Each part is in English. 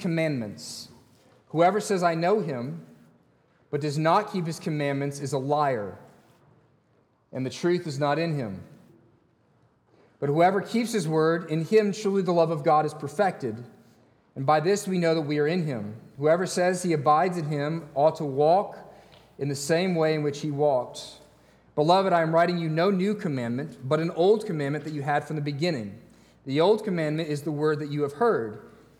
commandments. Whoever says, I know him, but does not keep his commandments is a liar, and the truth is not in him. But whoever keeps his word, in him truly the love of God is perfected. And by this we know that we are in him. Whoever says he abides in him ought to walk in the same way in which he walked. Beloved, I am writing you no new commandment, but an old commandment that you had from the beginning. The old commandment is the word that you have heard.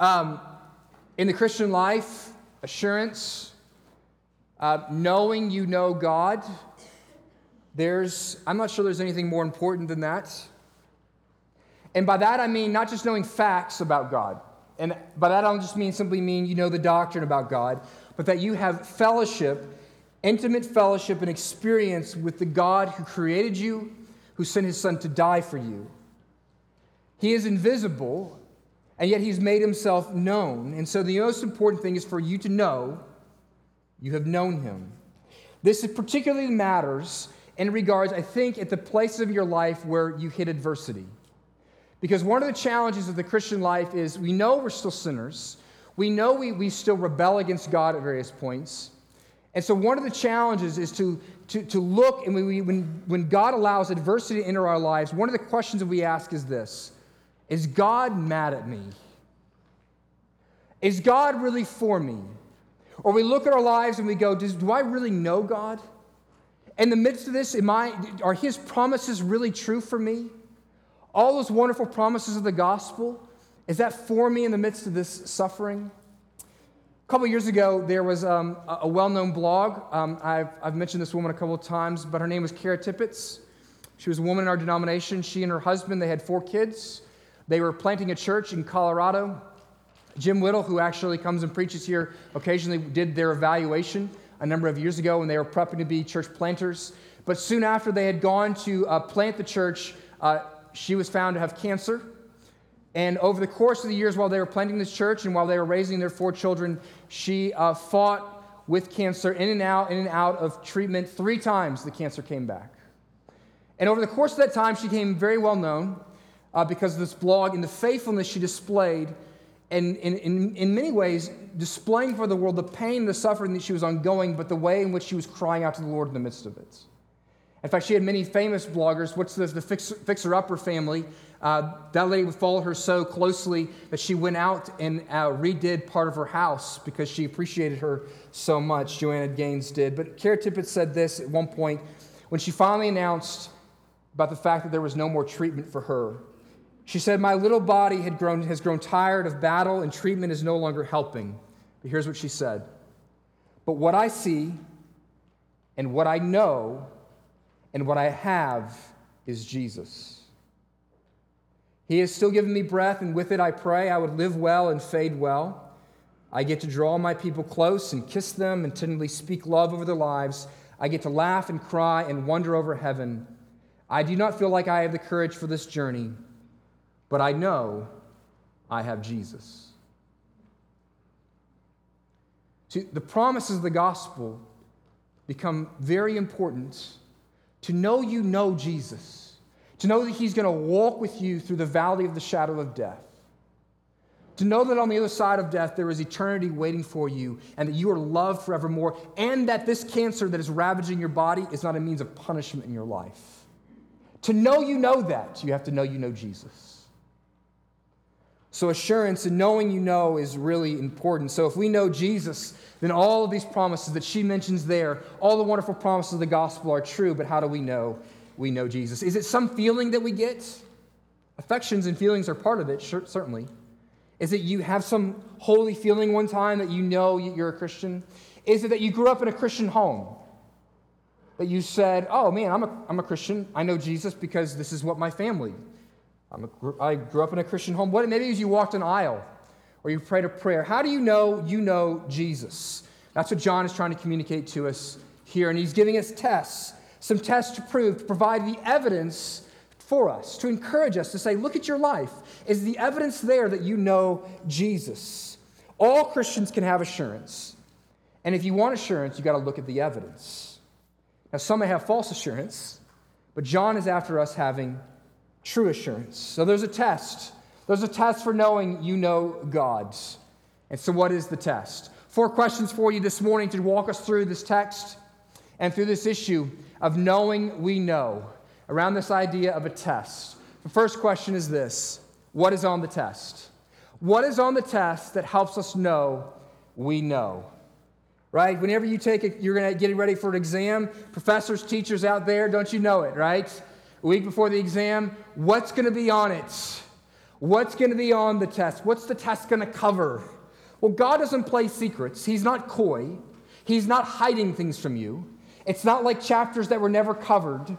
Um, in the Christian life, assurance, uh, knowing you know God, there's, I'm not sure there's anything more important than that. And by that I mean not just knowing facts about God. And by that I don't just mean simply mean you know the doctrine about God, but that you have fellowship, intimate fellowship and experience with the God who created you, who sent his son to die for you. He is invisible, and yet he's made himself known. And so the most important thing is for you to know you have known him. This particularly matters in regards, I think, at the places of your life where you hit adversity. Because one of the challenges of the Christian life is we know we're still sinners. We know we, we still rebel against God at various points. And so, one of the challenges is to, to, to look, and we, when, when God allows adversity to enter our lives, one of the questions that we ask is this Is God mad at me? Is God really for me? Or we look at our lives and we go, Do I really know God? In the midst of this, am I, are His promises really true for me? All those wonderful promises of the gospel, is that for me in the midst of this suffering? A couple years ago, there was um, a well known blog. Um, I've, I've mentioned this woman a couple of times, but her name was Kara Tippett. She was a woman in our denomination. She and her husband, they had four kids. They were planting a church in Colorado. Jim Whittle, who actually comes and preaches here occasionally, did their evaluation a number of years ago when they were prepping to be church planters. But soon after they had gone to uh, plant the church, uh, she was found to have cancer. And over the course of the years while they were planting this church and while they were raising their four children, she uh, fought with cancer in and out, in and out of treatment. Three times the cancer came back. And over the course of that time, she became very well known uh, because of this blog and the faithfulness she displayed and in, many ways displaying for the world the pain, the suffering that she was ongoing, but the way in which she was crying out to the Lord in the midst of it. In fact, she had many famous bloggers. What's the, the Fixer Upper family? Uh, that lady would follow her so closely that she went out and uh, redid part of her house because she appreciated her so much. Joanna Gaines did. But Kara Tippett said this at one point when she finally announced about the fact that there was no more treatment for her. She said, My little body had grown, has grown tired of battle and treatment is no longer helping. But here's what she said But what I see and what I know and what I have is Jesus. He has still given me breath, and with it I pray I would live well and fade well. I get to draw my people close and kiss them and tenderly speak love over their lives. I get to laugh and cry and wonder over heaven. I do not feel like I have the courage for this journey but I know I have Jesus. See, the promises of the gospel become very important to know you know Jesus, to know that He's going to walk with you through the valley of the shadow of death, to know that on the other side of death there is eternity waiting for you and that you are loved forevermore, and that this cancer that is ravaging your body is not a means of punishment in your life. To know you know that, you have to know you know Jesus. So, assurance and knowing you know is really important. So, if we know Jesus, then all of these promises that she mentions there, all the wonderful promises of the gospel are true. But how do we know we know Jesus? Is it some feeling that we get? Affections and feelings are part of it, certainly. Is it you have some holy feeling one time that you know you're a Christian? Is it that you grew up in a Christian home? That you said, oh man, I'm a, I'm a Christian. I know Jesus because this is what my family a, I grew up in a Christian home. What maybe as you walked an aisle or you prayed a prayer. How do you know you know Jesus? That's what John is trying to communicate to us here. And he's giving us tests, some tests to prove, to provide the evidence for us, to encourage us to say, look at your life. Is the evidence there that you know Jesus? All Christians can have assurance. And if you want assurance, you got to look at the evidence. Now, some may have false assurance, but John is after us having true assurance. So there's a test. There's a test for knowing you know God. And so, what is the test? Four questions for you this morning to walk us through this text and through this issue of knowing we know around this idea of a test. The first question is this What is on the test? What is on the test that helps us know we know? Right? Whenever you take it, you're going to get ready for an exam. Professors, teachers out there, don't you know it, right? A week before the exam, what's going to be on it? What's going to be on the test? What's the test going to cover? Well, God doesn't play secrets. He's not coy. He's not hiding things from you. It's not like chapters that were never covered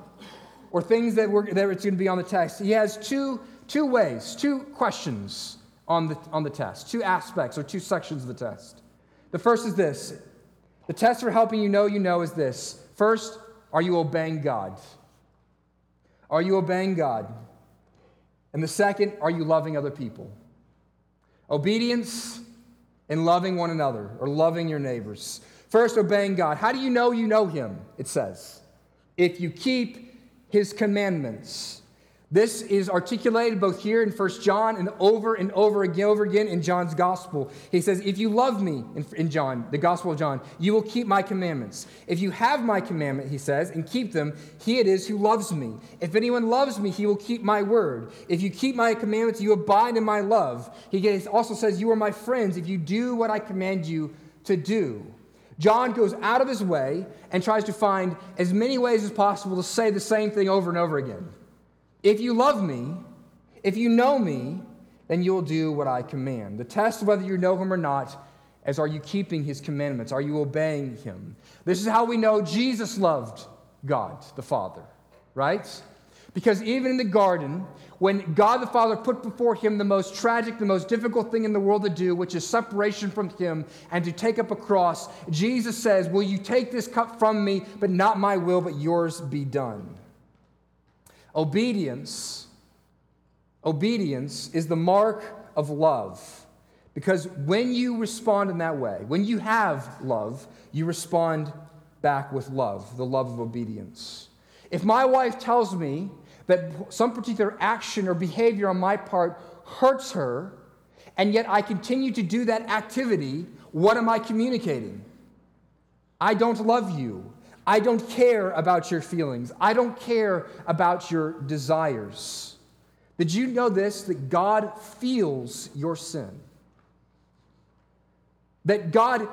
or things that, were, that it's going to be on the test. He has two, two ways, two questions on the, on the test, two aspects or two sections of the test. The first is this the test for helping you know you know is this. First, are you obeying God? Are you obeying God? And the second, are you loving other people? Obedience and loving one another or loving your neighbors. First, obeying God. How do you know you know Him? It says, if you keep his commandments. This is articulated both here in 1 John and over and over again, over again in John's gospel. He says, If you love me, in, in John, the gospel of John, you will keep my commandments. If you have my commandment, he says, and keep them, he it is who loves me. If anyone loves me, he will keep my word. If you keep my commandments, you abide in my love. He also says, You are my friends if you do what I command you to do. John goes out of his way and tries to find as many ways as possible to say the same thing over and over again. If you love me, if you know me, then you'll do what I command. The test whether you know him or not is are you keeping his commandments? Are you obeying him? This is how we know Jesus loved God the Father, right? Because even in the garden, when God the Father put before him the most tragic, the most difficult thing in the world to do, which is separation from him and to take up a cross, Jesus says, Will you take this cup from me, but not my will, but yours be done? Obedience, obedience is the mark of love. Because when you respond in that way, when you have love, you respond back with love, the love of obedience. If my wife tells me that some particular action or behavior on my part hurts her, and yet I continue to do that activity, what am I communicating? I don't love you. I don't care about your feelings. I don't care about your desires. Did you know this? That God feels your sin. That God,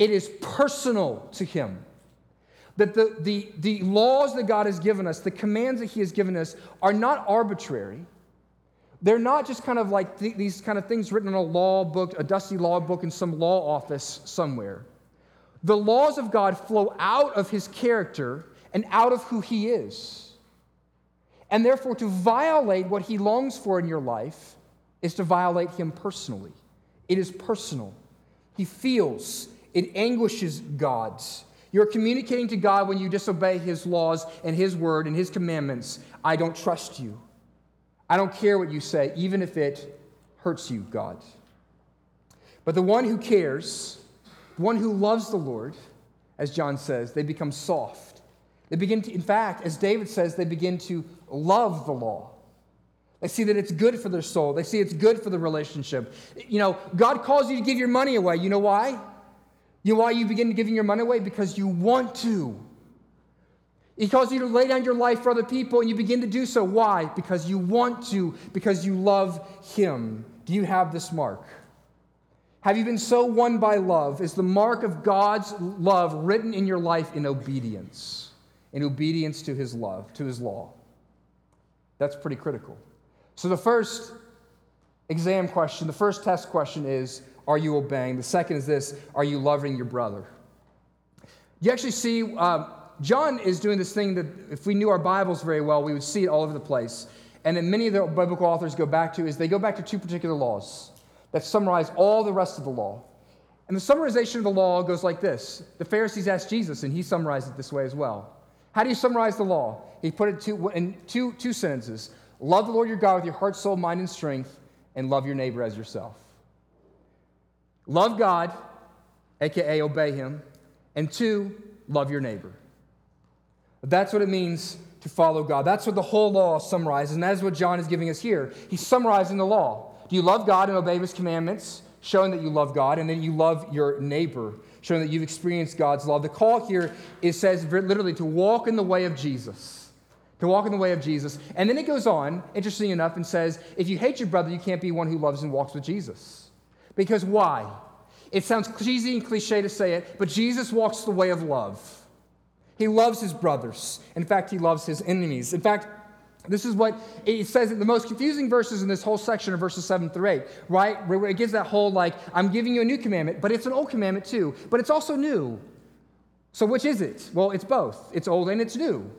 it is personal to Him that the, the, the laws that God has given us, the commands that He has given us, are not arbitrary. They're not just kind of like th- these kind of things written in a law book, a dusty law book in some law office somewhere. The laws of God flow out of His character and out of who He is. And therefore, to violate what He longs for in your life is to violate Him personally. It is personal. He feels, it anguishes God's. You're communicating to God when you disobey His laws and His word and His commandments. I don't trust you. I don't care what you say, even if it hurts you, God. But the one who cares, one who loves the Lord, as John says, they become soft. They begin to, in fact, as David says, they begin to love the law. They see that it's good for their soul. They see it's good for the relationship. You know, God calls you to give your money away. You know why? You know why you begin giving your money away? Because you want to. He calls you to lay down your life for other people, and you begin to do so. Why? Because you want to, because you love Him. Do you have this mark? Have you been so won by love? Is the mark of God's love written in your life in obedience? In obedience to His love, to His law? That's pretty critical. So, the first exam question, the first test question is are you obeying? The second is this Are you loving your brother? You actually see, uh, John is doing this thing that if we knew our Bibles very well, we would see it all over the place. and that many of the biblical authors go back to is they go back to two particular laws that summarize all the rest of the law. And the summarization of the law goes like this The Pharisees asked Jesus, and he summarized it this way as well. How do you summarize the law? He put it two, in two, two sentences Love the Lord your God with your heart, soul, mind, and strength, and love your neighbor as yourself. Love God, aka obey him, and two, love your neighbor. That's what it means to follow God. That's what the whole law summarizes, and that is what John is giving us here. He's summarizing the law. Do you love God and obey his commandments, showing that you love God, and then you love your neighbor, showing that you've experienced God's love? The call here it says literally to walk in the way of Jesus. To walk in the way of Jesus. And then it goes on, interesting enough, and says, if you hate your brother, you can't be one who loves and walks with Jesus. Because why? It sounds cheesy and cliche to say it, but Jesus walks the way of love. He loves his brothers. In fact, he loves his enemies. In fact, this is what it says in the most confusing verses in this whole section are verses 7 through 8, right? Where it gives that whole, like, I'm giving you a new commandment, but it's an old commandment too, but it's also new. So which is it? Well, it's both. It's old and it's new.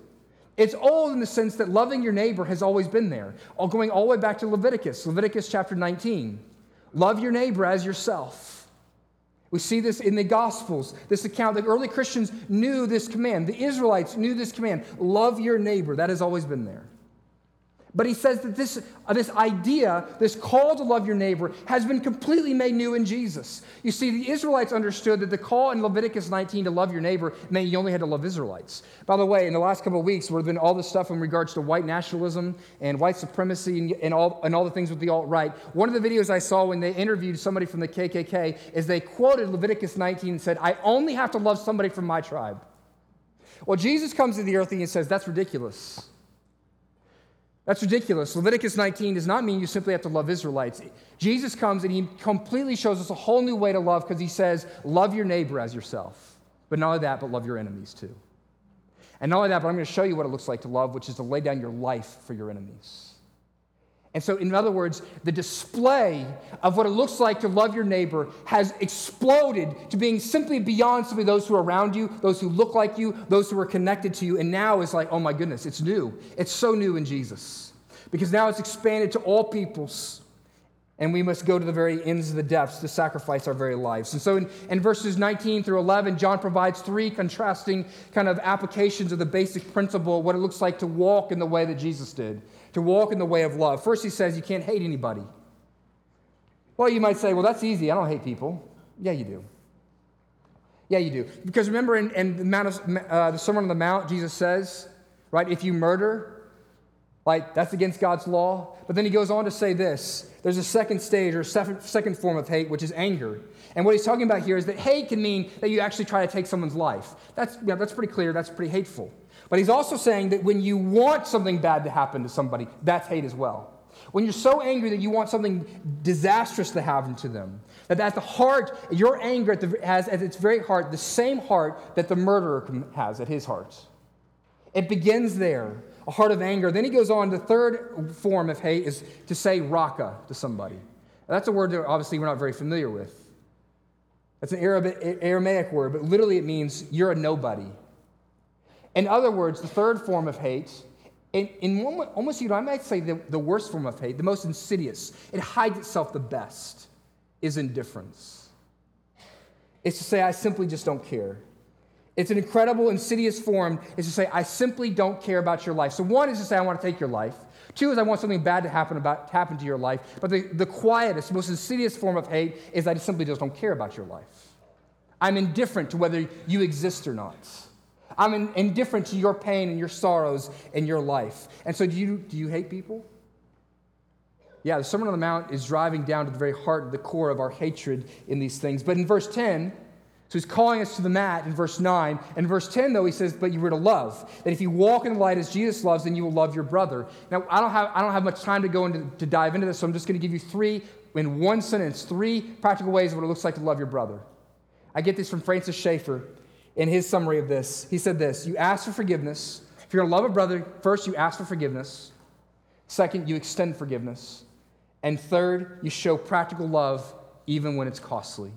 It's old in the sense that loving your neighbor has always been there, all going all the way back to Leviticus, Leviticus chapter 19. Love your neighbor as yourself. We see this in the Gospels, this account. The early Christians knew this command. The Israelites knew this command love your neighbor. That has always been there. But he says that this, uh, this idea, this call to love your neighbor, has been completely made new in Jesus. You see, the Israelites understood that the call in Leviticus 19 to love your neighbor meant you only had to love Israelites. By the way, in the last couple of weeks, there have been all this stuff in regards to white nationalism and white supremacy and, and, all, and all the things with the alt right. One of the videos I saw when they interviewed somebody from the KKK is they quoted Leviticus 19 and said, I only have to love somebody from my tribe. Well, Jesus comes to the earth and he says, That's ridiculous. That's ridiculous. Leviticus 19 does not mean you simply have to love Israelites. Jesus comes and he completely shows us a whole new way to love because he says, Love your neighbor as yourself. But not only that, but love your enemies too. And not only that, but I'm going to show you what it looks like to love, which is to lay down your life for your enemies. And so, in other words, the display of what it looks like to love your neighbor has exploded to being simply beyond simply those who are around you, those who look like you, those who are connected to you. And now it's like, oh my goodness, it's new. It's so new in Jesus. Because now it's expanded to all peoples. And we must go to the very ends of the depths to sacrifice our very lives. And so in, in verses 19 through 11, John provides three contrasting kind of applications of the basic principle, of what it looks like to walk in the way that Jesus did to walk in the way of love. First, he says you can't hate anybody. Well, you might say, well, that's easy. I don't hate people. Yeah, you do. Yeah, you do. Because remember in, in the, Mount of, uh, the Sermon on the Mount, Jesus says, right, if you murder, like that's against God's law. But then he goes on to say this there's a second stage or second form of hate, which is anger. And what he's talking about here is that hate can mean that you actually try to take someone's life. That's, yeah, that's pretty clear. That's pretty hateful. But he's also saying that when you want something bad to happen to somebody, that's hate as well. When you're so angry that you want something disastrous to happen to them, that at the heart, your anger at the, has at its very heart the same heart that the murderer has at his heart. It begins there, a heart of anger. Then he goes on, the third form of hate is to say raka to somebody. That's a word that obviously we're not very familiar with. That's an Arabic Aramaic word, but literally it means you're a nobody. In other words, the third form of hate, in, in one, almost, you know, I might say the, the worst form of hate, the most insidious, it hides itself the best, is indifference. It's to say, I simply just don't care. It's an incredible, insidious form, is to say, I simply don't care about your life. So, one is to say, I want to take your life. Two is I want something bad to happen, about, happen to your life. But the, the quietest, most insidious form of hate is I simply just don't care about your life. I'm indifferent to whether you exist or not. I'm in, indifferent to your pain and your sorrows and your life. And so, do you, do you hate people? Yeah, the Sermon on the Mount is driving down to the very heart, the core of our hatred in these things. But in verse 10, so he's calling us to the mat in verse 9. In verse 10, though, he says, But you were to love. That if you walk in the light as Jesus loves, then you will love your brother. Now, I don't have, I don't have much time to go into to dive into this, so I'm just going to give you three, in one sentence, three practical ways of what it looks like to love your brother. I get this from Francis Schaeffer in his summary of this. He said this You ask for forgiveness. If you're going to love a brother, first you ask for forgiveness. Second, you extend forgiveness. And third, you show practical love even when it's costly.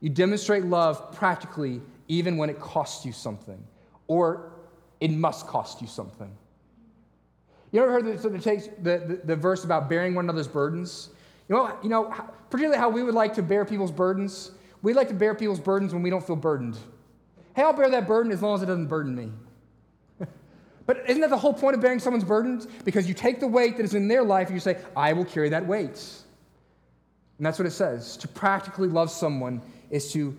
You demonstrate love practically even when it costs you something, or it must cost you something. You ever heard the, the, the, the, verse about bearing one another's burdens? You know, you know, particularly how we would like to bear people's burdens. We like to bear people's burdens when we don't feel burdened. Hey, I'll bear that burden as long as it doesn't burden me. but isn't that the whole point of bearing someone's burdens? Because you take the weight that is in their life and you say, I will carry that weight. And that's what it says. To practically love someone is to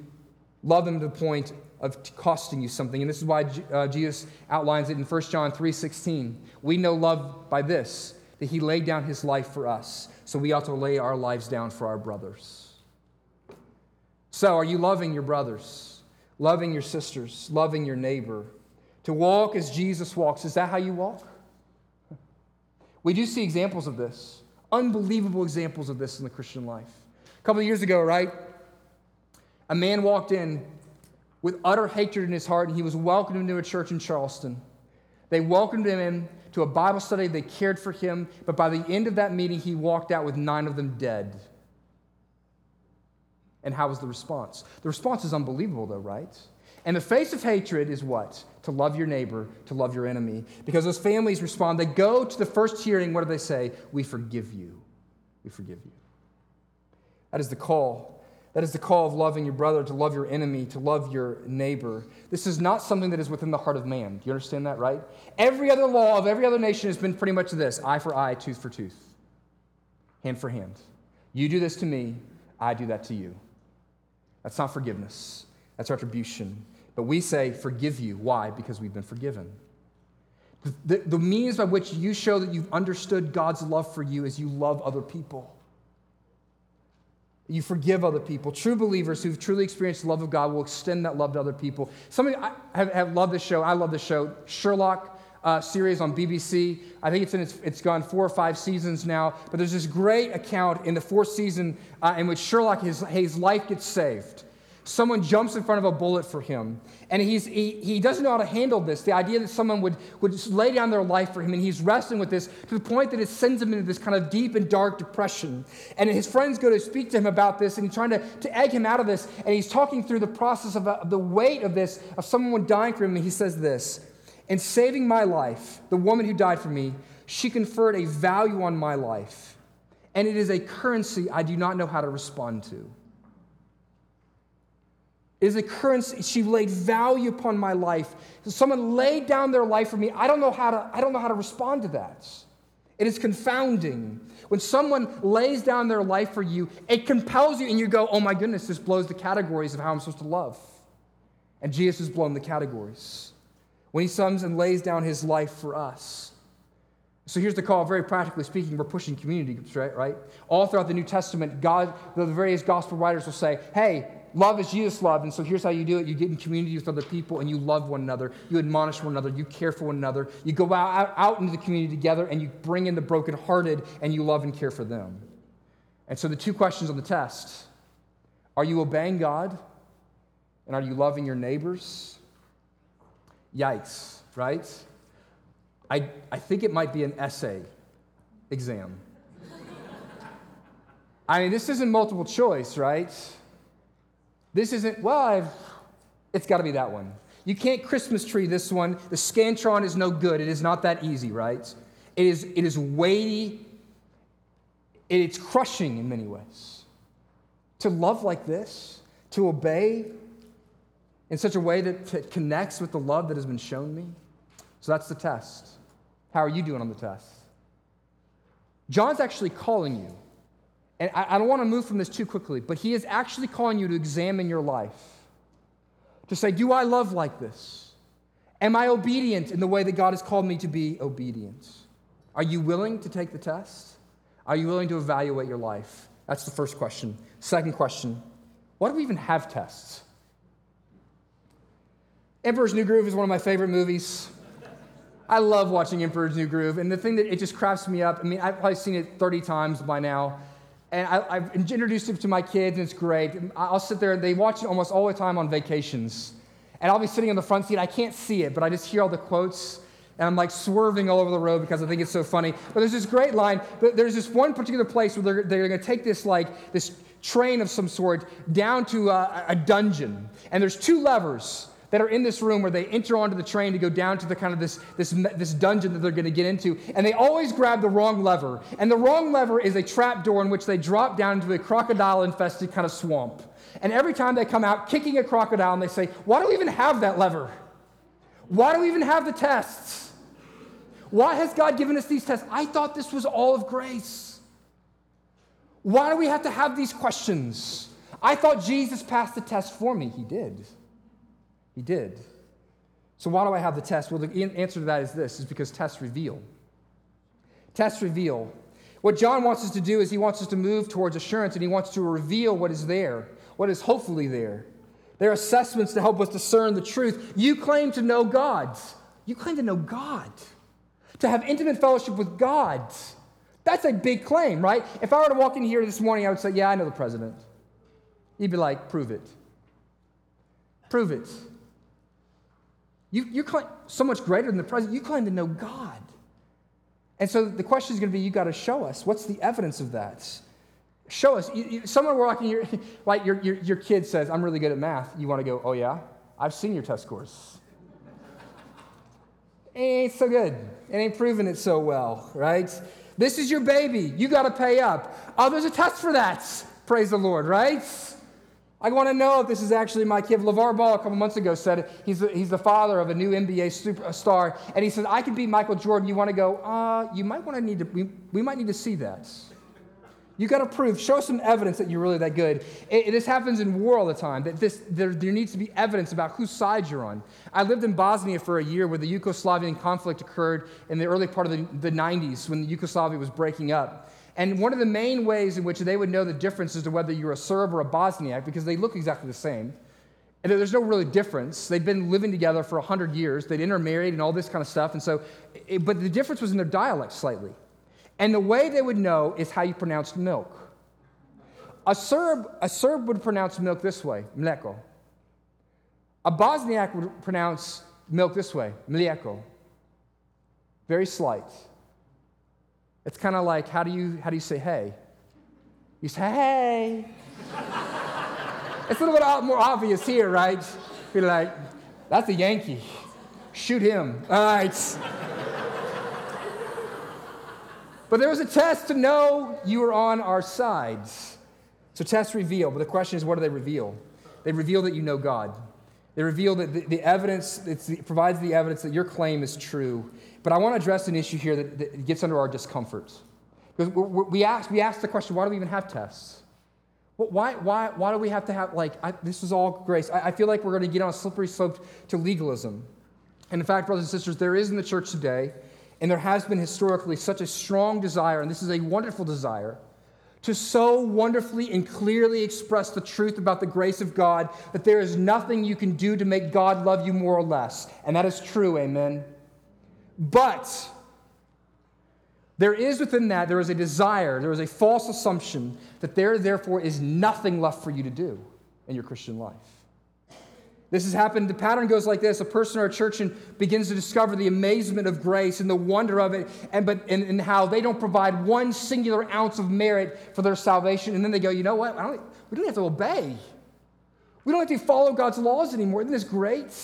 love them to the point of costing you something. And this is why uh, Jesus outlines it in 1 John 3:16. We know love by this, that he laid down his life for us. So we ought to lay our lives down for our brothers. So are you loving your brothers? Loving your sisters, loving your neighbor? To walk as Jesus walks, is that how you walk? We do see examples of this, unbelievable examples of this in the Christian life. A couple of years ago, right? A man walked in with utter hatred in his heart, and he was welcomed into a church in Charleston. They welcomed him in to a Bible study, they cared for him, but by the end of that meeting, he walked out with nine of them dead. And how was the response? The response is unbelievable, though, right? And the face of hatred is what? To love your neighbor, to love your enemy. Because those families respond, they go to the first hearing, what do they say? We forgive you. We forgive you. That is the call that is the call of loving your brother, to love your enemy, to love your neighbor. This is not something that is within the heart of man. Do you understand that, right? Every other law of every other nation has been pretty much this eye for eye, tooth for tooth, hand for hand. You do this to me, I do that to you. That's not forgiveness, that's retribution. But we say, forgive you. Why? Because we've been forgiven. The, the, means by which you show that you've understood God's love for you is you love other people. You forgive other people. True believers who've truly experienced the love of God will extend that love to other people. Some of you have, have loved this show. I love the show. Sherlock uh, series on BBC. I think it's, in its, it's gone four or five seasons now. But there's this great account in the fourth season uh, in which Sherlock, his, his life gets saved someone jumps in front of a bullet for him. And he's, he, he doesn't know how to handle this. The idea that someone would, would lay down their life for him, and he's wrestling with this to the point that it sends him into this kind of deep and dark depression. And his friends go to speak to him about this, and he's trying to, to egg him out of this. And he's talking through the process of, of the weight of this, of someone dying for him. And he says this In saving my life, the woman who died for me, she conferred a value on my life. And it is a currency I do not know how to respond to is a currency. She laid value upon my life. Someone laid down their life for me. I don't know how to, I don't know how to respond to that. It is confounding. When someone lays down their life for you, it compels you, and you go, oh my goodness, this blows the categories of how I'm supposed to love. And Jesus has blown the categories. When he comes and lays down his life for us. So here's the call, very practically speaking, we're pushing community groups, right? right? All throughout the New Testament, God, the various gospel writers will say, hey, love is Jesus loved. And so here's how you do it you get in community with other people and you love one another. You admonish one another. You care for one another. You go out, out into the community together and you bring in the brokenhearted and you love and care for them. And so the two questions on the test are you obeying God? And are you loving your neighbors? Yikes, right? I, I think it might be an essay exam. I mean, this isn't multiple choice, right? This isn't, well, I've, it's got to be that one. You can't Christmas tree this one. The Scantron is no good. It is not that easy, right? It is, it is weighty. It's crushing in many ways. To love like this, to obey in such a way that it connects with the love that has been shown me. So that's the test. How are you doing on the test? John's actually calling you and I, I don't want to move from this too quickly, but he is actually calling you to examine your life. To say, do I love like this? Am I obedient in the way that God has called me to be obedient? Are you willing to take the test? Are you willing to evaluate your life? That's the first question. Second question why do we even have tests? Emperor's New Groove is one of my favorite movies. I love watching Emperor's New Groove. And the thing that it just cracks me up, I mean, I've probably seen it 30 times by now. And I, have introduced it to my kids, and it's great. I'll sit there, and they watch it almost all the time on vacations. And I'll be sitting in the front seat. I can't see it, but I just hear all the quotes, and I'm like swerving all over the road because I think it's so funny. But there's this great line. But There's this one particular place where they're, they're going to take this, like, this train of some sort down to a, a dungeon. And there's two levers that are in this room where they enter onto the train to go down to the kind of this, this, this dungeon that they're going to get into, and they always grab the wrong lever. And the wrong lever is a trap door in which they drop down into a crocodile infested kind of swamp. And every time they come out kicking a crocodile, and they say, Why do we even have that lever? Why do we even have the tests? Why has God given us these tests? I thought this was all of grace. Why do we have to have these questions? I thought Jesus passed the test for me. He did. He did. So why do I have the test? Well, the answer to that is this is because tests reveal. Tests reveal. What John wants us to do is he wants us to move towards assurance and he wants to reveal what is there, what is hopefully there. There are assessments to help us discern the truth. You claim to know God. You claim to know God. To have intimate fellowship with God. That's a big claim, right? If I were to walk in here this morning, I would say, Yeah, I know the president. You'd be like, Prove it. Prove it. You, you're so much greater than the president. You claim to know God. And so the question is going to be you got to show us. What's the evidence of that? Show us. You, you, someone walking here, like your, your, your kid says, I'm really good at math. You want to go, oh, yeah? I've seen your test scores. it ain't so good. It ain't proving it so well, right? This is your baby. You got to pay up. Oh, there's a test for that. Praise the Lord, right? I want to know if this is actually my kid. LaVar Ball a couple months ago said he's the, he's the father of a new NBA superstar, and he said, I could beat Michael Jordan. You want to go, uh, you might want to need to, we, we might need to see that. You got to prove, show some evidence that you're really that good. It, it, this happens in war all the time, that this, there, there needs to be evidence about whose side you're on. I lived in Bosnia for a year where the Yugoslavian conflict occurred in the early part of the, the 90s when Yugoslavia was breaking up. And one of the main ways in which they would know the difference as to whether you're a Serb or a Bosniak, because they look exactly the same, and there's no really difference. They'd been living together for 100 years, they'd intermarried and all this kind of stuff. And so, it, but the difference was in their dialect slightly. And the way they would know is how you pronounce milk. A Serb, a Serb would pronounce milk this way, mleko. A Bosniak would pronounce milk this way, mlijeko. Very slight. It's kind of like how do you how do you say hey? You say hey. it's a little bit more obvious here, right? Be like, that's a Yankee. Shoot him. All right. but there was a test to know you were on our sides. So tests reveal, but the question is, what do they reveal? They reveal that you know God. They reveal that the, the evidence, it provides the evidence that your claim is true. But I want to address an issue here that, that gets under our discomfort. Because we ask, we ask the question, why do we even have tests? Why, why, why do we have to have, like, I, this is all grace? I, I feel like we're going to get on a slippery slope to legalism. And in fact, brothers and sisters, there is in the church today, and there has been historically such a strong desire, and this is a wonderful desire, to so wonderfully and clearly express the truth about the grace of God that there is nothing you can do to make God love you more or less. And that is true, amen. But there is within that, there is a desire, there is a false assumption that there, therefore, is nothing left for you to do in your Christian life. This has happened. The pattern goes like this: a person or a church begins to discover the amazement of grace and the wonder of it, and but and, and, how they don't provide one singular ounce of merit for their salvation, and then they go, you know what? Don't, we don't have to obey. We don't have to follow God's laws anymore. Isn't this great?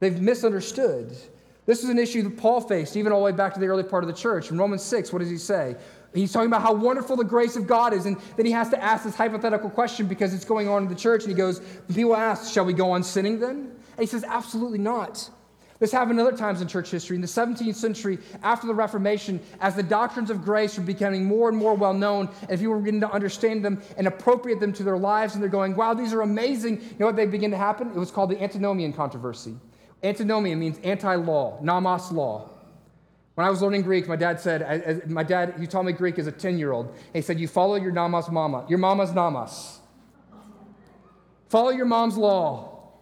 They've misunderstood. This is an issue that Paul faced even all the way back to the early part of the church. In Romans 6, what does he say? He's talking about how wonderful the grace of God is, and then he has to ask this hypothetical question because it's going on in the church, and he goes, People ask, Shall we go on sinning then? And he says, Absolutely not. This happened other times in church history. In the 17th century, after the Reformation, as the doctrines of grace were becoming more and more well known, and people were beginning to understand them and appropriate them to their lives, and they're going, wow, these are amazing. You know what they begin to happen? It was called the antinomian controversy. Antinomia means anti law, nomos law. When I was learning Greek, my dad said, my dad, he taught me Greek as a 10 year old. He said, You follow your nomos mama, your mama's nomos. Follow your mom's law.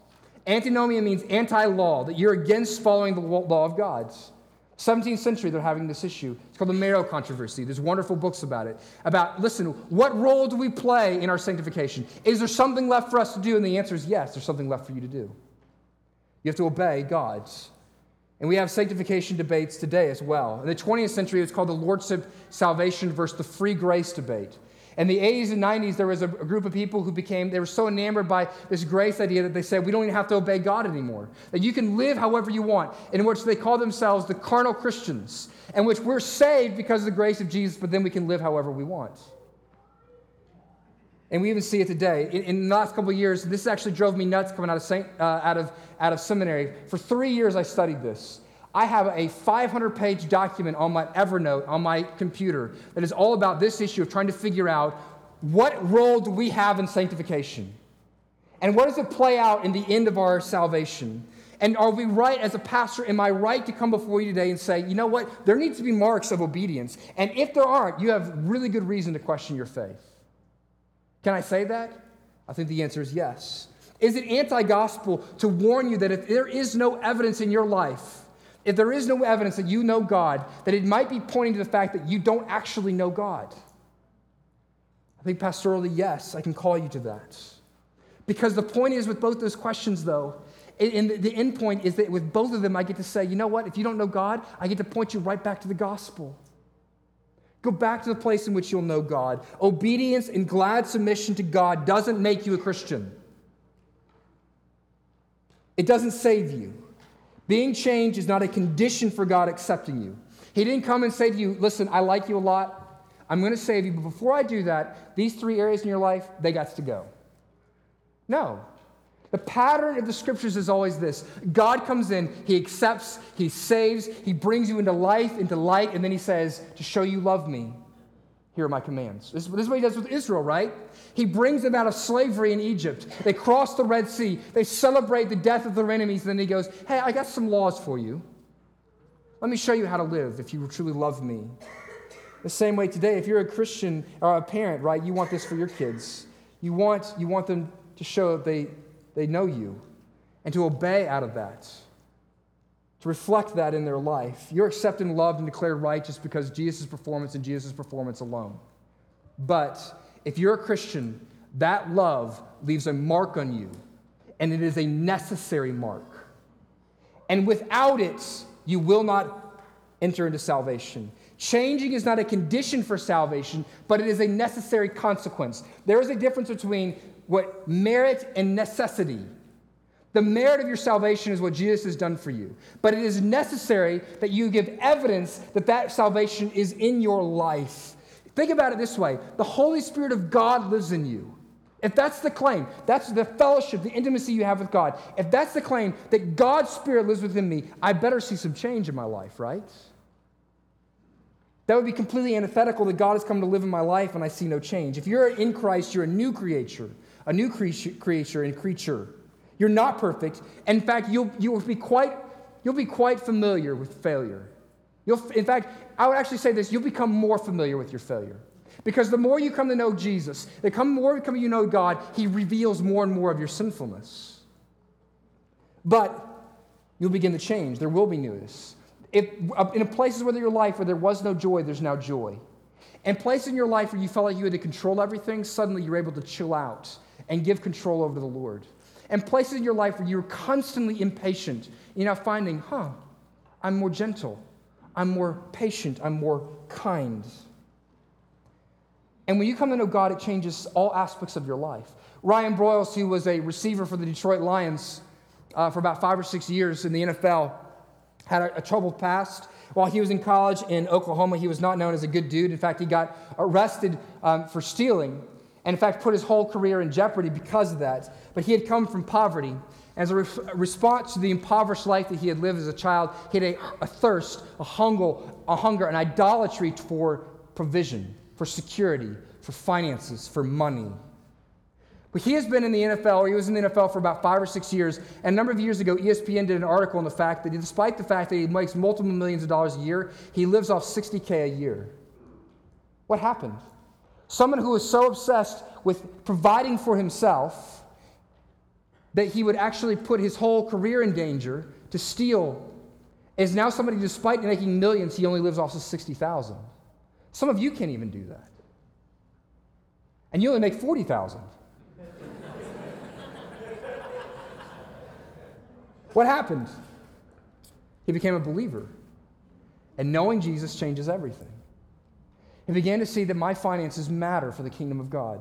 Antinomia means anti law, that you're against following the law of God's. 17th century, they're having this issue. It's called the Marrow controversy. There's wonderful books about it. About, listen, what role do we play in our sanctification? Is there something left for us to do? And the answer is yes, there's something left for you to do. You have to obey God's. And we have sanctification debates today as well. In the 20th century, it's called the Lordship salvation versus the free grace debate. In the 80s and 90s, there was a, a group of people who became, they were so enamored by this grace idea that they said, we don't even have to obey God anymore. That you can live however you want, in which they call themselves the carnal Christians, in which we're saved because of the grace of Jesus, but then we can live however we want. And we even see it today. In, in the last couple of years, this actually drove me nuts coming out of, Saint, uh, out, of, out of seminary. For three years, I studied this. I have a 500 page document on my Evernote on my computer that is all about this issue of trying to figure out what role do we have in sanctification? And what does it play out in the end of our salvation? And are we right as a pastor? Am I right to come before you today and say, you know what? There needs to be marks of obedience. And if there aren't, you have really good reason to question your faith. Can I say that? I think the answer is yes. Is it anti gospel to warn you that if there is no evidence in your life if there is no evidence that you know God, that it might be pointing to the fact that you don't actually know God. I think pastorally, yes, I can call you to that. Because the point is with both those questions, though, and the end point is that with both of them, I get to say, you know what? If you don't know God, I get to point you right back to the gospel. Go back to the place in which you'll know God. Obedience and glad submission to God doesn't make you a Christian, it doesn't save you. Being changed is not a condition for God accepting you. He didn't come and say to you, Listen, I like you a lot. I'm going to save you. But before I do that, these three areas in your life, they got to go. No. The pattern of the scriptures is always this God comes in, He accepts, He saves, He brings you into life, into light, and then He says, To show you love me, here are my commands. This, this is what He does with Israel, right? He brings them out of slavery in Egypt. They cross the Red Sea. They celebrate the death of their enemies. And then he goes, Hey, I got some laws for you. Let me show you how to live if you truly love me. The same way today, if you're a Christian or a parent, right, you want this for your kids. You want, you want them to show that they, they know you and to obey out of that, to reflect that in their life. You're accepted and loved and declared righteous because Jesus' performance and Jesus' performance alone. But if you're a Christian, that love leaves a mark on you, and it is a necessary mark. And without it, you will not enter into salvation. Changing is not a condition for salvation, but it is a necessary consequence. There is a difference between what merit and necessity. The merit of your salvation is what Jesus has done for you. But it is necessary that you give evidence that that salvation is in your life. Think about it this way the Holy Spirit of God lives in you. If that's the claim, that's the fellowship, the intimacy you have with God. If that's the claim that God's Spirit lives within me, I better see some change in my life, right? That would be completely antithetical that God has come to live in my life and I see no change. If you're in Christ, you're a new creature, a new creature and creature. You're not perfect. In fact, you'll, you'll, be quite, you'll be quite familiar with failure. You'll, in fact, I would actually say this you'll become more familiar with your failure. Because the more you come to know Jesus, the more you know God, He reveals more and more of your sinfulness. But you'll begin to change. There will be newness. If, in places where your life where there was no joy, there's now joy. In places in your life where you felt like you had to control everything, suddenly you're able to chill out and give control over to the Lord. And places in your life where you're constantly impatient, you're now finding, huh, I'm more gentle. I'm more patient, I'm more kind. And when you come to know God, it changes all aspects of your life. Ryan Broyles, who was a receiver for the Detroit Lions uh, for about five or six years in the NFL, had a, a troubled past. While he was in college in Oklahoma, he was not known as a good dude. In fact, he got arrested um, for stealing and, in fact, put his whole career in jeopardy because of that. But he had come from poverty. As a, re- response to the impoverished life that he had lived as a child, he had a, a thirst, a hunger, a hunger, an idolatry for provision, for security, for finances, for money. But he has been in the NFL, or he was in the NFL for about five or six years. And a number of years ago, ESPN did an article on the fact that despite the fact that he makes multiple millions of dollars a year, he lives off 60K a year. What happened? Someone who was so obsessed with providing for himself that he would actually put his whole career in danger to steal is now somebody, despite making millions, he only lives off of 60,000. Some of you can't even do that. And you only make 40,000. what happened? He became a believer. And knowing Jesus changes everything. And began to see that my finances matter for the kingdom of God.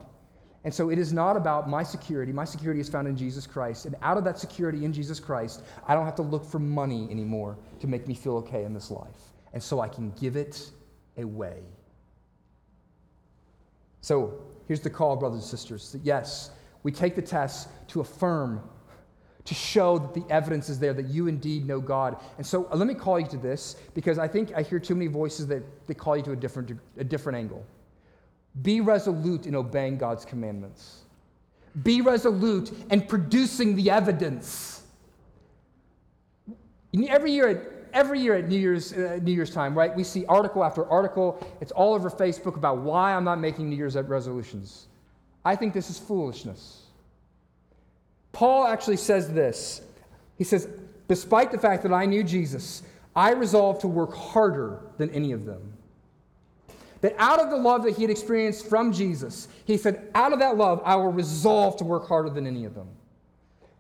And so it is not about my security. My security is found in Jesus Christ. And out of that security in Jesus Christ, I don't have to look for money anymore to make me feel okay in this life. And so I can give it away. So here's the call, brothers and sisters that yes, we take the test to affirm, to show that the evidence is there that you indeed know God. And so uh, let me call you to this because I think I hear too many voices that, that call you to a different, a different angle. Be resolute in obeying God's commandments. Be resolute in producing the evidence. Every year, at, every year at New Year's, uh, New Year's time, right, we see article after article. It's all over Facebook about why I'm not making New Year's resolutions. I think this is foolishness. Paul actually says this. He says, Despite the fact that I knew Jesus, I resolved to work harder than any of them. That out of the love that he had experienced from Jesus, he said, out of that love, I will resolve to work harder than any of them.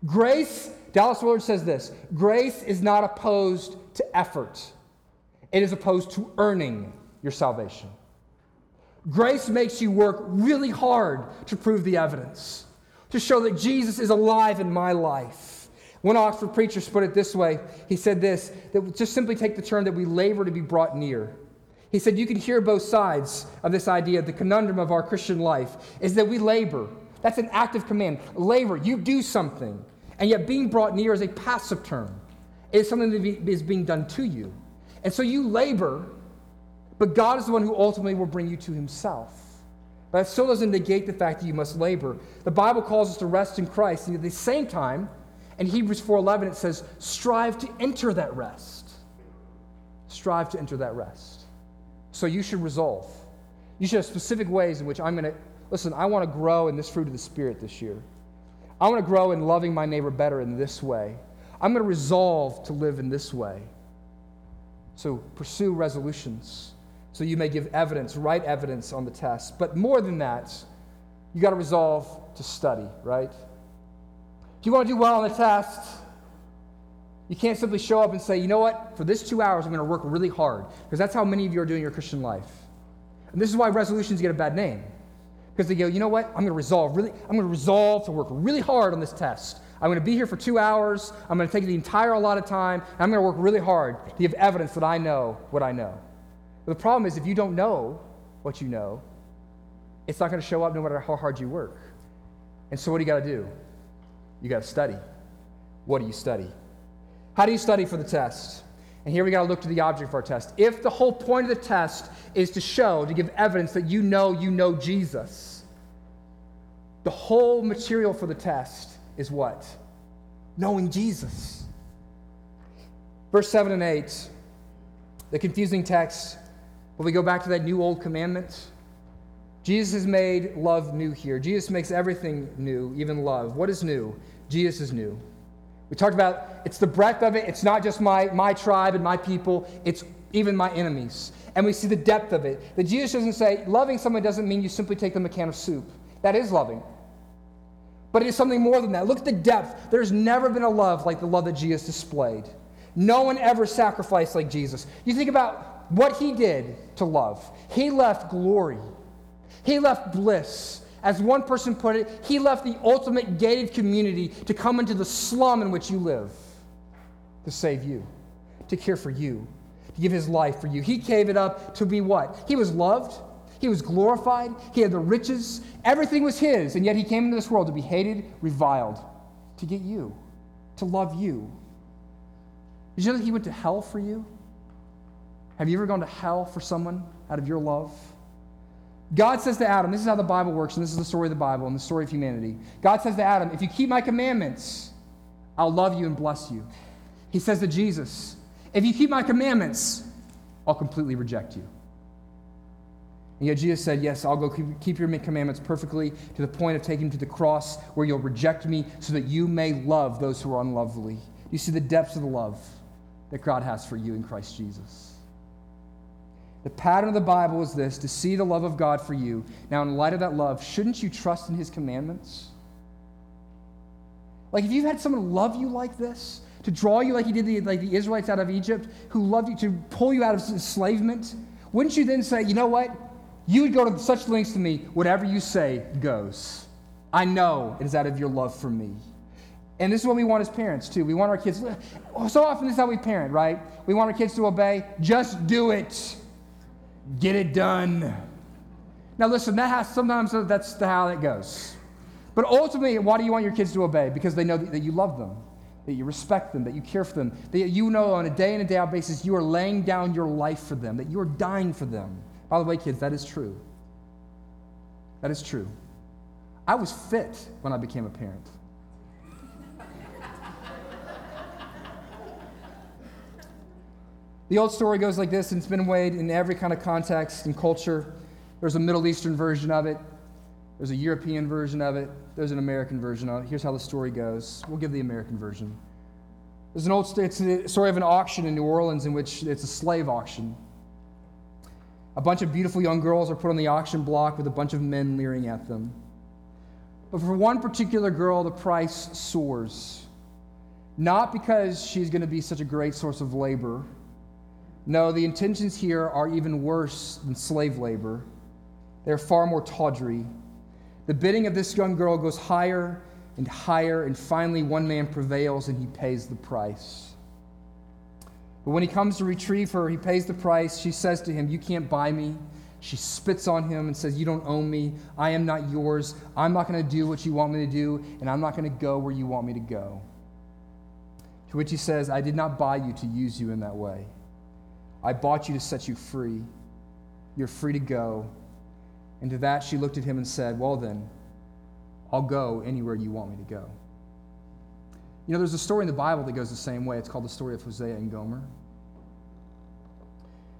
Grace, Dallas Willard says this grace is not opposed to effort, it is opposed to earning your salvation. Grace makes you work really hard to prove the evidence, to show that Jesus is alive in my life. One Oxford preacher put it this way. He said this that just simply take the term that we labor to be brought near. He said, You can hear both sides of this idea. The conundrum of our Christian life is that we labor. That's an active command. Labor, you do something. And yet, being brought near is a passive term, it is something that is being done to you. And so you labor, but God is the one who ultimately will bring you to Himself. But that still doesn't negate the fact that you must labor. The Bible calls us to rest in Christ, and at the same time, in Hebrews 4:11 it says, "Strive to enter that rest." Strive to enter that rest. So you should resolve. You should have specific ways in which I'm going to, listen, I want to grow in this fruit of the Spirit this year. I want to grow in loving my neighbor better in this way. I'm going to resolve to live in this way. So pursue resolutions so you may give evidence, right evidence on the test. But more than that, you got to resolve to study, right? If you want to do well on the test, you can't simply show up and say, you know what, for this two hours, I'm going to work really hard. Because that's how many of you are doing your Christian life. And this is why resolutions get a bad name. Because they go, you know what, I'm going to resolve really, I'm going to resolve to work really hard on this test. I'm going to be here for two hours. I'm going to take the entire allotted time. And I'm going to work really hard to give evidence that I know what I know. But the problem is, if you don't know what you know, it's not going to show up no matter how hard you work. And so, what do you got to do? You got to study. What do you study? How do you study for the test? And here we got to look to the object of our test. If the whole point of the test is to show, to give evidence that you know you know Jesus, the whole material for the test is what? Knowing Jesus. Verse 7 and 8, the confusing text, when we go back to that new old commandment, Jesus has made love new here. Jesus makes everything new, even love. What is new? Jesus is new. We talked about it's the breadth of it. It's not just my, my tribe and my people, it's even my enemies. And we see the depth of it. That Jesus doesn't say, loving someone doesn't mean you simply take them a can of soup. That is loving. But it is something more than that. Look at the depth. There's never been a love like the love that Jesus displayed. No one ever sacrificed like Jesus. You think about what he did to love. He left glory, he left bliss, as one person put it, he left the ultimate gated community to come into the slum in which you live to save you, to care for you, to give his life for you. He gave it up to be what? He was loved, he was glorified, he had the riches, everything was his, and yet he came into this world to be hated, reviled, to get you, to love you. Did you know that he went to hell for you? Have you ever gone to hell for someone out of your love? God says to Adam, this is how the Bible works, and this is the story of the Bible and the story of humanity. God says to Adam, if you keep my commandments, I'll love you and bless you. He says to Jesus, if you keep my commandments, I'll completely reject you. And yet Jesus said, Yes, I'll go keep your commandments perfectly to the point of taking to the cross where you'll reject me so that you may love those who are unlovely. You see the depths of the love that God has for you in Christ Jesus. The pattern of the Bible is this to see the love of God for you. Now, in light of that love, shouldn't you trust in his commandments? Like, if you've had someone love you like this, to draw you like he did the, like the Israelites out of Egypt, who loved you to pull you out of enslavement, wouldn't you then say, you know what? You would go to such lengths to me, whatever you say goes. I know it is out of your love for me. And this is what we want as parents, too. We want our kids, so often this is how we parent, right? We want our kids to obey. Just do it. Get it done. Now, listen, that has, sometimes that's the, how it goes. But ultimately, why do you want your kids to obey? Because they know that, you love them, that you respect them, that you care for them, that you know on a day in and day out basis you are laying down your life for them, that you are dying for them. By the way, kids, that is true. That is true. I was fit when I became a parent. The old story goes like this, and it's been weighed in every kind of context and culture. There's a Middle Eastern version of it, there's a European version of it, there's an American version of it. Here's how the story goes. We'll give the American version. There's an old it's a story of an auction in New Orleans in which it's a slave auction. A bunch of beautiful young girls are put on the auction block with a bunch of men leering at them. But for one particular girl, the price soars. Not because she's going to be such a great source of labor. No, the intentions here are even worse than slave labor. They're far more tawdry. The bidding of this young girl goes higher and higher, and finally, one man prevails and he pays the price. But when he comes to retrieve her, he pays the price. She says to him, You can't buy me. She spits on him and says, You don't own me. I am not yours. I'm not going to do what you want me to do, and I'm not going to go where you want me to go. To which he says, I did not buy you to use you in that way. I bought you to set you free. You're free to go. And to that she looked at him and said, Well, then, I'll go anywhere you want me to go. You know, there's a story in the Bible that goes the same way. It's called the story of Hosea and Gomer.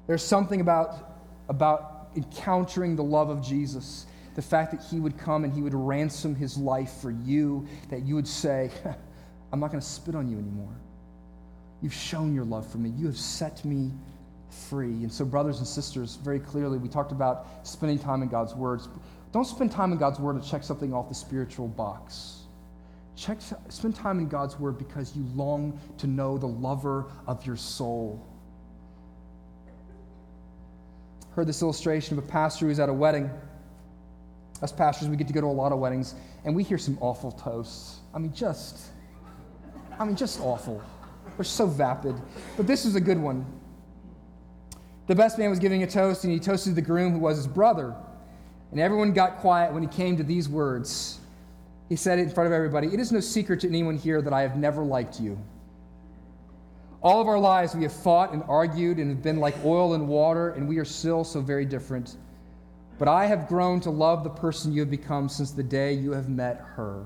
There's something about, about encountering the love of Jesus, the fact that he would come and he would ransom his life for you, that you would say, I'm not going to spit on you anymore. You've shown your love for me. You have set me free. And so, brothers and sisters, very clearly, we talked about spending time in God's words. Don't spend time in God's word to check something off the spiritual box. Check, spend time in God's Word because you long to know the lover of your soul. Heard this illustration of a pastor who's at a wedding. Us pastors, we get to go to a lot of weddings, and we hear some awful toasts. I mean, just, I mean, just awful. We're so vapid. But this is a good one. The best man was giving a toast, and he toasted the groom who was his brother. And everyone got quiet when he came to these words he said it in front of everybody It is no secret to anyone here that I have never liked you. All of our lives, we have fought and argued and have been like oil and water, and we are still so very different. But I have grown to love the person you have become since the day you have met her.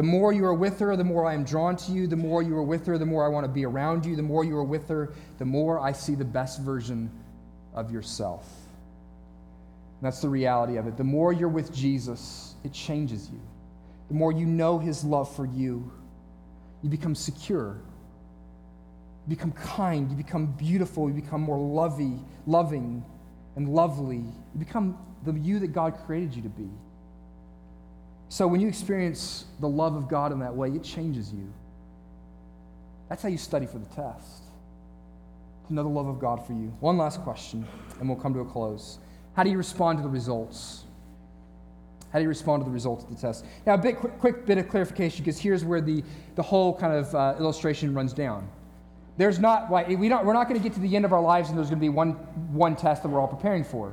The more you are with her, the more I am drawn to you. The more you are with her, the more I want to be around you. The more you are with her, the more I see the best version of yourself. And that's the reality of it. The more you're with Jesus, it changes you. The more you know His love for you, you become secure. You become kind. You become beautiful. You become more lovey, loving and lovely. You become the you that God created you to be. So when you experience the love of God in that way, it changes you. That's how you study for the test. To know the love of God for you. One last question, and we'll come to a close. How do you respond to the results? How do you respond to the results of the test? Now, a bit, quick, quick bit of clarification, because here's where the, the whole kind of uh, illustration runs down. There's not, we don't, we're not going to get to the end of our lives and there's going to be one, one test that we're all preparing for.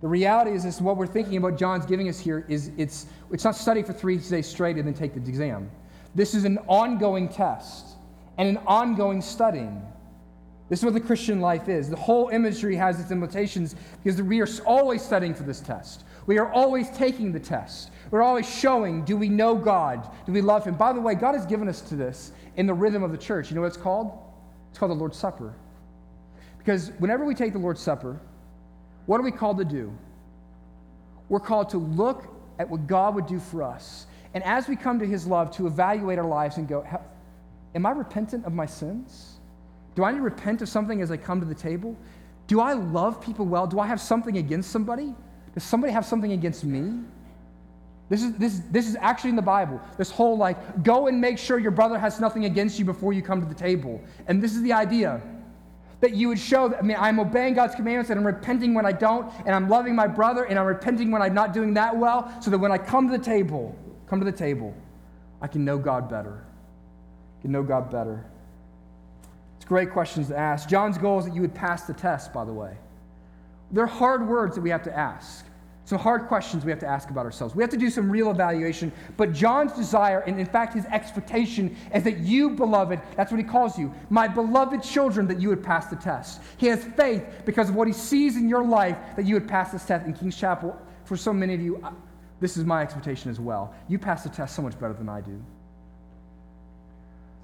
The reality is, is what we're thinking about John's giving us here is it's, it's not study for three days straight and then take the exam. This is an ongoing test and an ongoing studying. This is what the Christian life is. The whole imagery has its limitations because we are always studying for this test. We are always taking the test. We're always showing do we know God? Do we love Him? By the way, God has given us to this in the rhythm of the church. You know what it's called? It's called the Lord's Supper. Because whenever we take the Lord's Supper, what are we called to do? We're called to look at what God would do for us. And as we come to His love, to evaluate our lives and go, Am I repentant of my sins? Do I need to repent of something as I come to the table? Do I love people well? Do I have something against somebody? Does somebody have something against me? This is, this, this is actually in the Bible. This whole like, go and make sure your brother has nothing against you before you come to the table. And this is the idea That you would show that, I mean, I'm obeying God's commandments and I'm repenting when I don't, and I'm loving my brother and I'm repenting when I'm not doing that well, so that when I come to the table, come to the table, I can know God better. I can know God better. It's great questions to ask. John's goal is that you would pass the test, by the way. They're hard words that we have to ask some hard questions we have to ask about ourselves. We have to do some real evaluation. But John's desire, and in fact his expectation, is that you, beloved, that's what he calls you, my beloved children, that you would pass the test. He has faith because of what he sees in your life that you would pass this test. In King's Chapel, for so many of you, this is my expectation as well. You pass the test so much better than I do.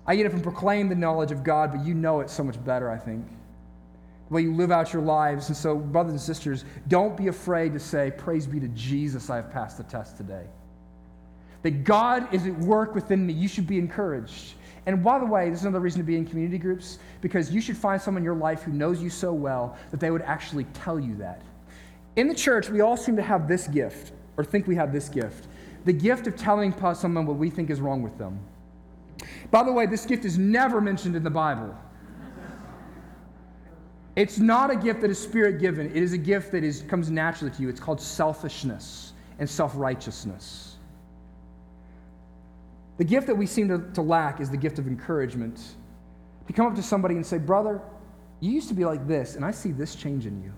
I get it from proclaim the knowledge of God, but you know it so much better, I think the way you live out your lives. And so, brothers and sisters, don't be afraid to say, Praise be to Jesus, I have passed the test today. That God is at work within me. You should be encouraged. And by the way, this is another reason to be in community groups because you should find someone in your life who knows you so well that they would actually tell you that. In the church, we all seem to have this gift, or think we have this gift the gift of telling someone what we think is wrong with them. By the way, this gift is never mentioned in the Bible. It's not a gift that is spirit given, it is a gift that is, comes naturally to you. It's called selfishness and self righteousness. The gift that we seem to, to lack is the gift of encouragement. To come up to somebody and say, Brother, you used to be like this, and I see this change in you.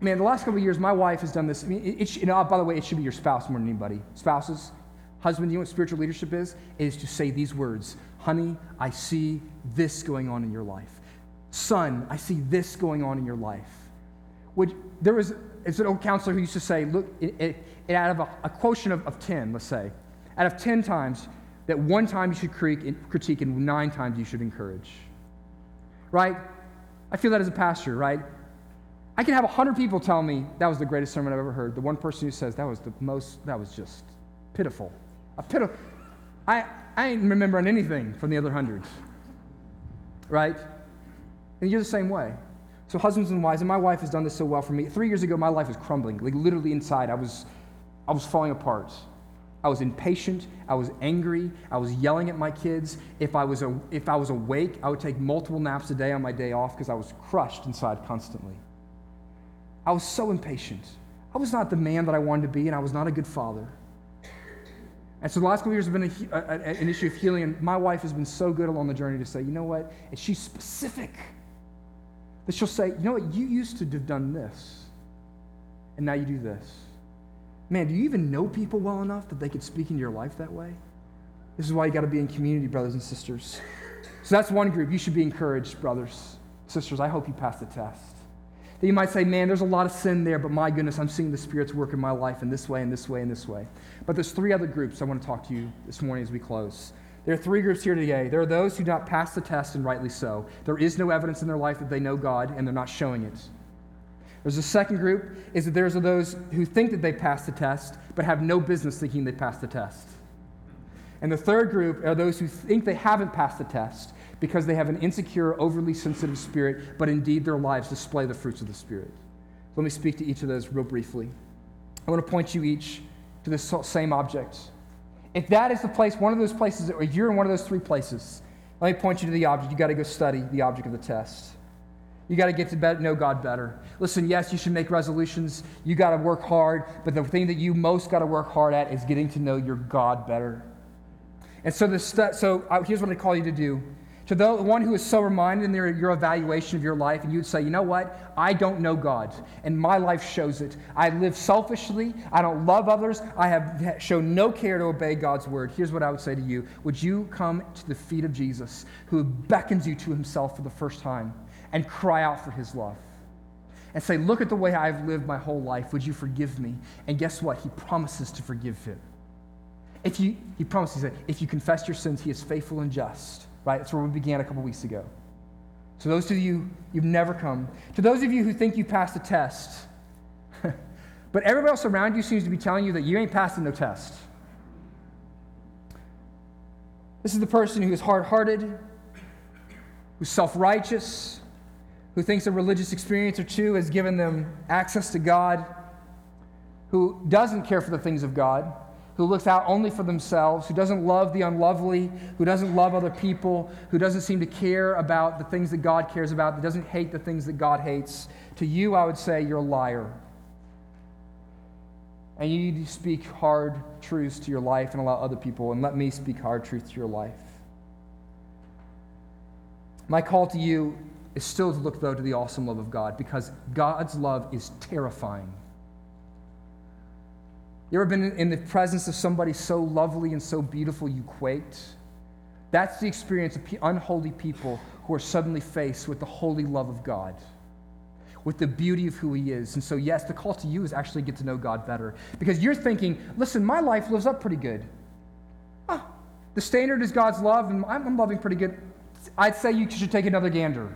Man, the last couple of years, my wife has done this. I mean, it, it, you oh, know, by the way, it should be your spouse more than anybody. Spouses, husband, you know what spiritual leadership is? It is to say these words Honey, I see this going on in your life. Son, I see this going on in your life. Which there was, it's an old counselor who used to say, look, it, it, out of a, a, quotient of, of 10, let's say, out of 10 times, that one time you should critique and nine times you should encourage. Right? I feel that as a pastor, right? I can have 100 people tell me that was the greatest sermon I've ever heard. The one person who says that was the most, that was just pitiful. A pitiful. I, I ain't remembering anything from the other hundreds. Right? And you're the same way. So, husbands and wives, and my wife has done this so well for me. Three years ago, my life was crumbling. Like, literally inside, I was, I was falling apart. I was impatient. I was angry. I was yelling at my kids. If I was, a, if I was awake, I would take multiple naps a day on my day off because I was crushed inside constantly. I was so impatient. I was not the man that I wanted to be, and I was not a good father. And so the last couple years have been a, a, an issue of healing, and my wife has been so good along the journey to say, you know what? And she's specific that she'll say, you know what, you used to have done this, and now you do this. Man, do you even know people well enough that they could speak into your life that way? This is why you got to be in community, brothers and sisters. So that's one group. You should be encouraged, brothers, sisters. I hope you pass the test. That you might say, man, there's a lot of sin there, but my goodness, I'm seeing the Spirit's work in my life in this way, and this way, and this way. But there's three other groups I want to talk to you this morning as we close. There are three groups here today. There are those who do not pass the test, and rightly so. There is no evidence in their life that they know God, and they're not showing it. There's a second group, is that there's those who think that they passed the test, but have no business thinking they passed the test. And the third group are those who think they haven't passed the test because they have an insecure, overly sensitive spirit, but indeed their lives display the fruits of the Spirit. Let me speak to each of those real briefly. I want to point you each to the same object if that is the place, one of those places, or you're in one of those three places, let me point you to the object. You got to go study the object of the test. You got to get to know God better. Listen, yes, you should make resolutions. You got to work hard, but the thing that you most got to work hard at is getting to know your God better. And so, the stu- so uh, here's what I call you to do to the one who is so reminded in their, your evaluation of your life, and you'd say, you know what? I don't know God, and my life shows it. I live selfishly. I don't love others. I have shown no care to obey God's word. Here's what I would say to you Would you come to the feet of Jesus, who beckons you to himself for the first time, and cry out for his love? And say, Look at the way I've lived my whole life. Would you forgive me? And guess what? He promises to forgive him. If you, he promises that if you confess your sins, he is faithful and just right? That's where we began a couple weeks ago. So, those of you, you've never come. To those of you who think you passed the test, but everybody else around you seems to be telling you that you ain't passing no test. This is the person who is hard hearted, who's self righteous, who thinks a religious experience or two has given them access to God, who doesn't care for the things of God, who looks out only for themselves, who doesn't love the unlovely, who doesn't love other people, who doesn't seem to care about the things that God cares about, that doesn't hate the things that God hates, to you, I would say you're a liar. And you need to speak hard truths to your life and allow other people, and let me speak hard truth to your life. My call to you is still to look, though, to the awesome love of God because God's love is terrifying. You ever been in the presence of somebody so lovely and so beautiful you quaked? That's the experience of unholy people who are suddenly faced with the holy love of God, with the beauty of who He is. And so, yes, the call to you is actually get to know God better because you're thinking, listen, my life lives up pretty good. Ah, the standard is God's love, and I'm loving pretty good. I'd say you should take another gander.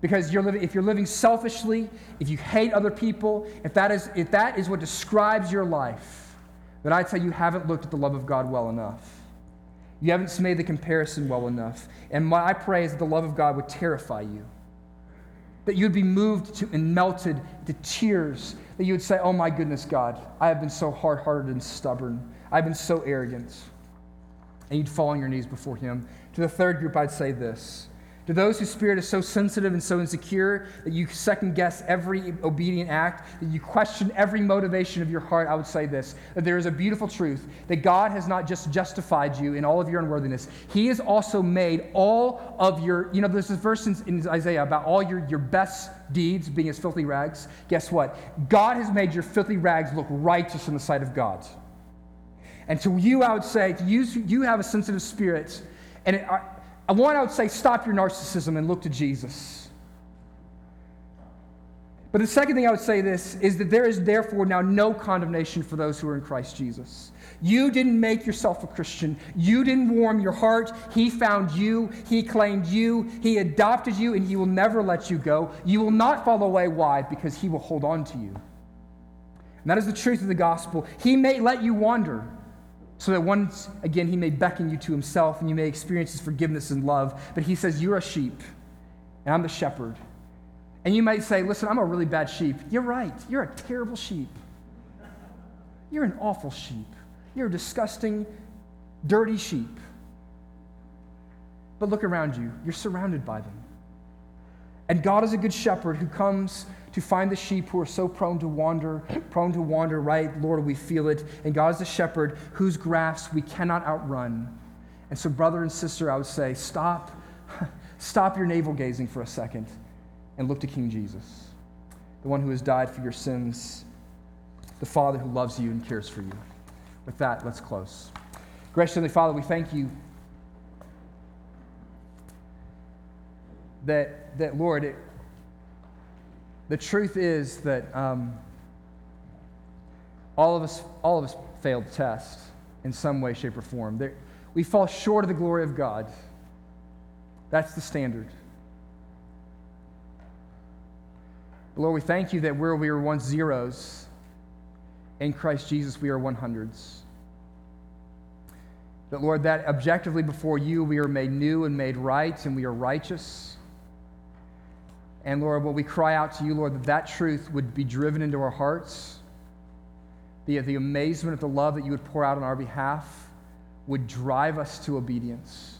Because you're living, if you're living selfishly, if you hate other people, if that, is, if that is what describes your life, then I'd say you haven't looked at the love of God well enough. You haven't made the comparison well enough. And my, I pray is that the love of God would terrify you. That you'd be moved to and melted to tears. That you would say, Oh my goodness, God, I have been so hard hearted and stubborn. I've been so arrogant. And you'd fall on your knees before Him. To the third group, I'd say this to those whose spirit is so sensitive and so insecure that you second guess every obedient act, that you question every motivation of your heart, I would say this that there is a beautiful truth that God has not just justified you in all of your unworthiness, He has also made all of your, you know, there's this verse in, in Isaiah about all your, your best deeds being as filthy rags. Guess what? God has made your filthy rags look righteous in the sight of God. And to you, I would say, to you, you have a sensitive spirit. And it, I would say stop your narcissism and look to Jesus. But the second thing I would say this is that there is therefore now no condemnation for those who are in Christ Jesus. You didn't make yourself a Christian. You didn't warm your heart. He found you. He claimed you. He adopted you, and He will never let you go. You will not fall away. Why? Because He will hold on to you. And that is the truth of the gospel. He may let you wander so that once again he may beckon you to himself and you may experience his forgiveness and love. But he says, You're a sheep, and I'm the shepherd. And you might say, Listen, I'm a really bad sheep. You're right. You're a terrible sheep. You're an awful sheep. You're a disgusting, dirty sheep. But look around you, you're surrounded by them. And God is a good shepherd who comes to find the sheep who are so prone to wander, prone to wander, right? Lord, we feel it. And God is the shepherd whose grafts we cannot outrun. And so, brother and sister, I would say, stop, stop your navel gazing for a second and look to King Jesus, the one who has died for your sins, the Father who loves you and cares for you. With that, let's close. Gracious Heavenly Father, we thank you that, that Lord, it, the truth is that um, all of us, all of us failed the test in some way, shape, or form. There, we fall short of the glory of God. That's the standard. But Lord, we thank you that where we were once zeros, in Christ Jesus we are 100s. That, Lord, that objectively before you we are made new and made right and we are righteous. And Lord, what we cry out to you, Lord, that that truth would be driven into our hearts, the, the amazement of the love that you would pour out on our behalf would drive us to obedience.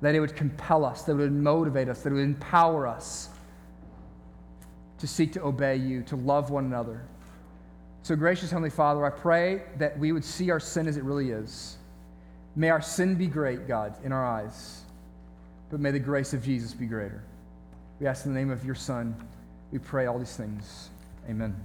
That it would compel us, that it would motivate us, that it would empower us to seek to obey you, to love one another. So, gracious Heavenly Father, I pray that we would see our sin as it really is. May our sin be great, God, in our eyes, but may the grace of Jesus be greater. We ask in the name of your Son, we pray all these things. Amen.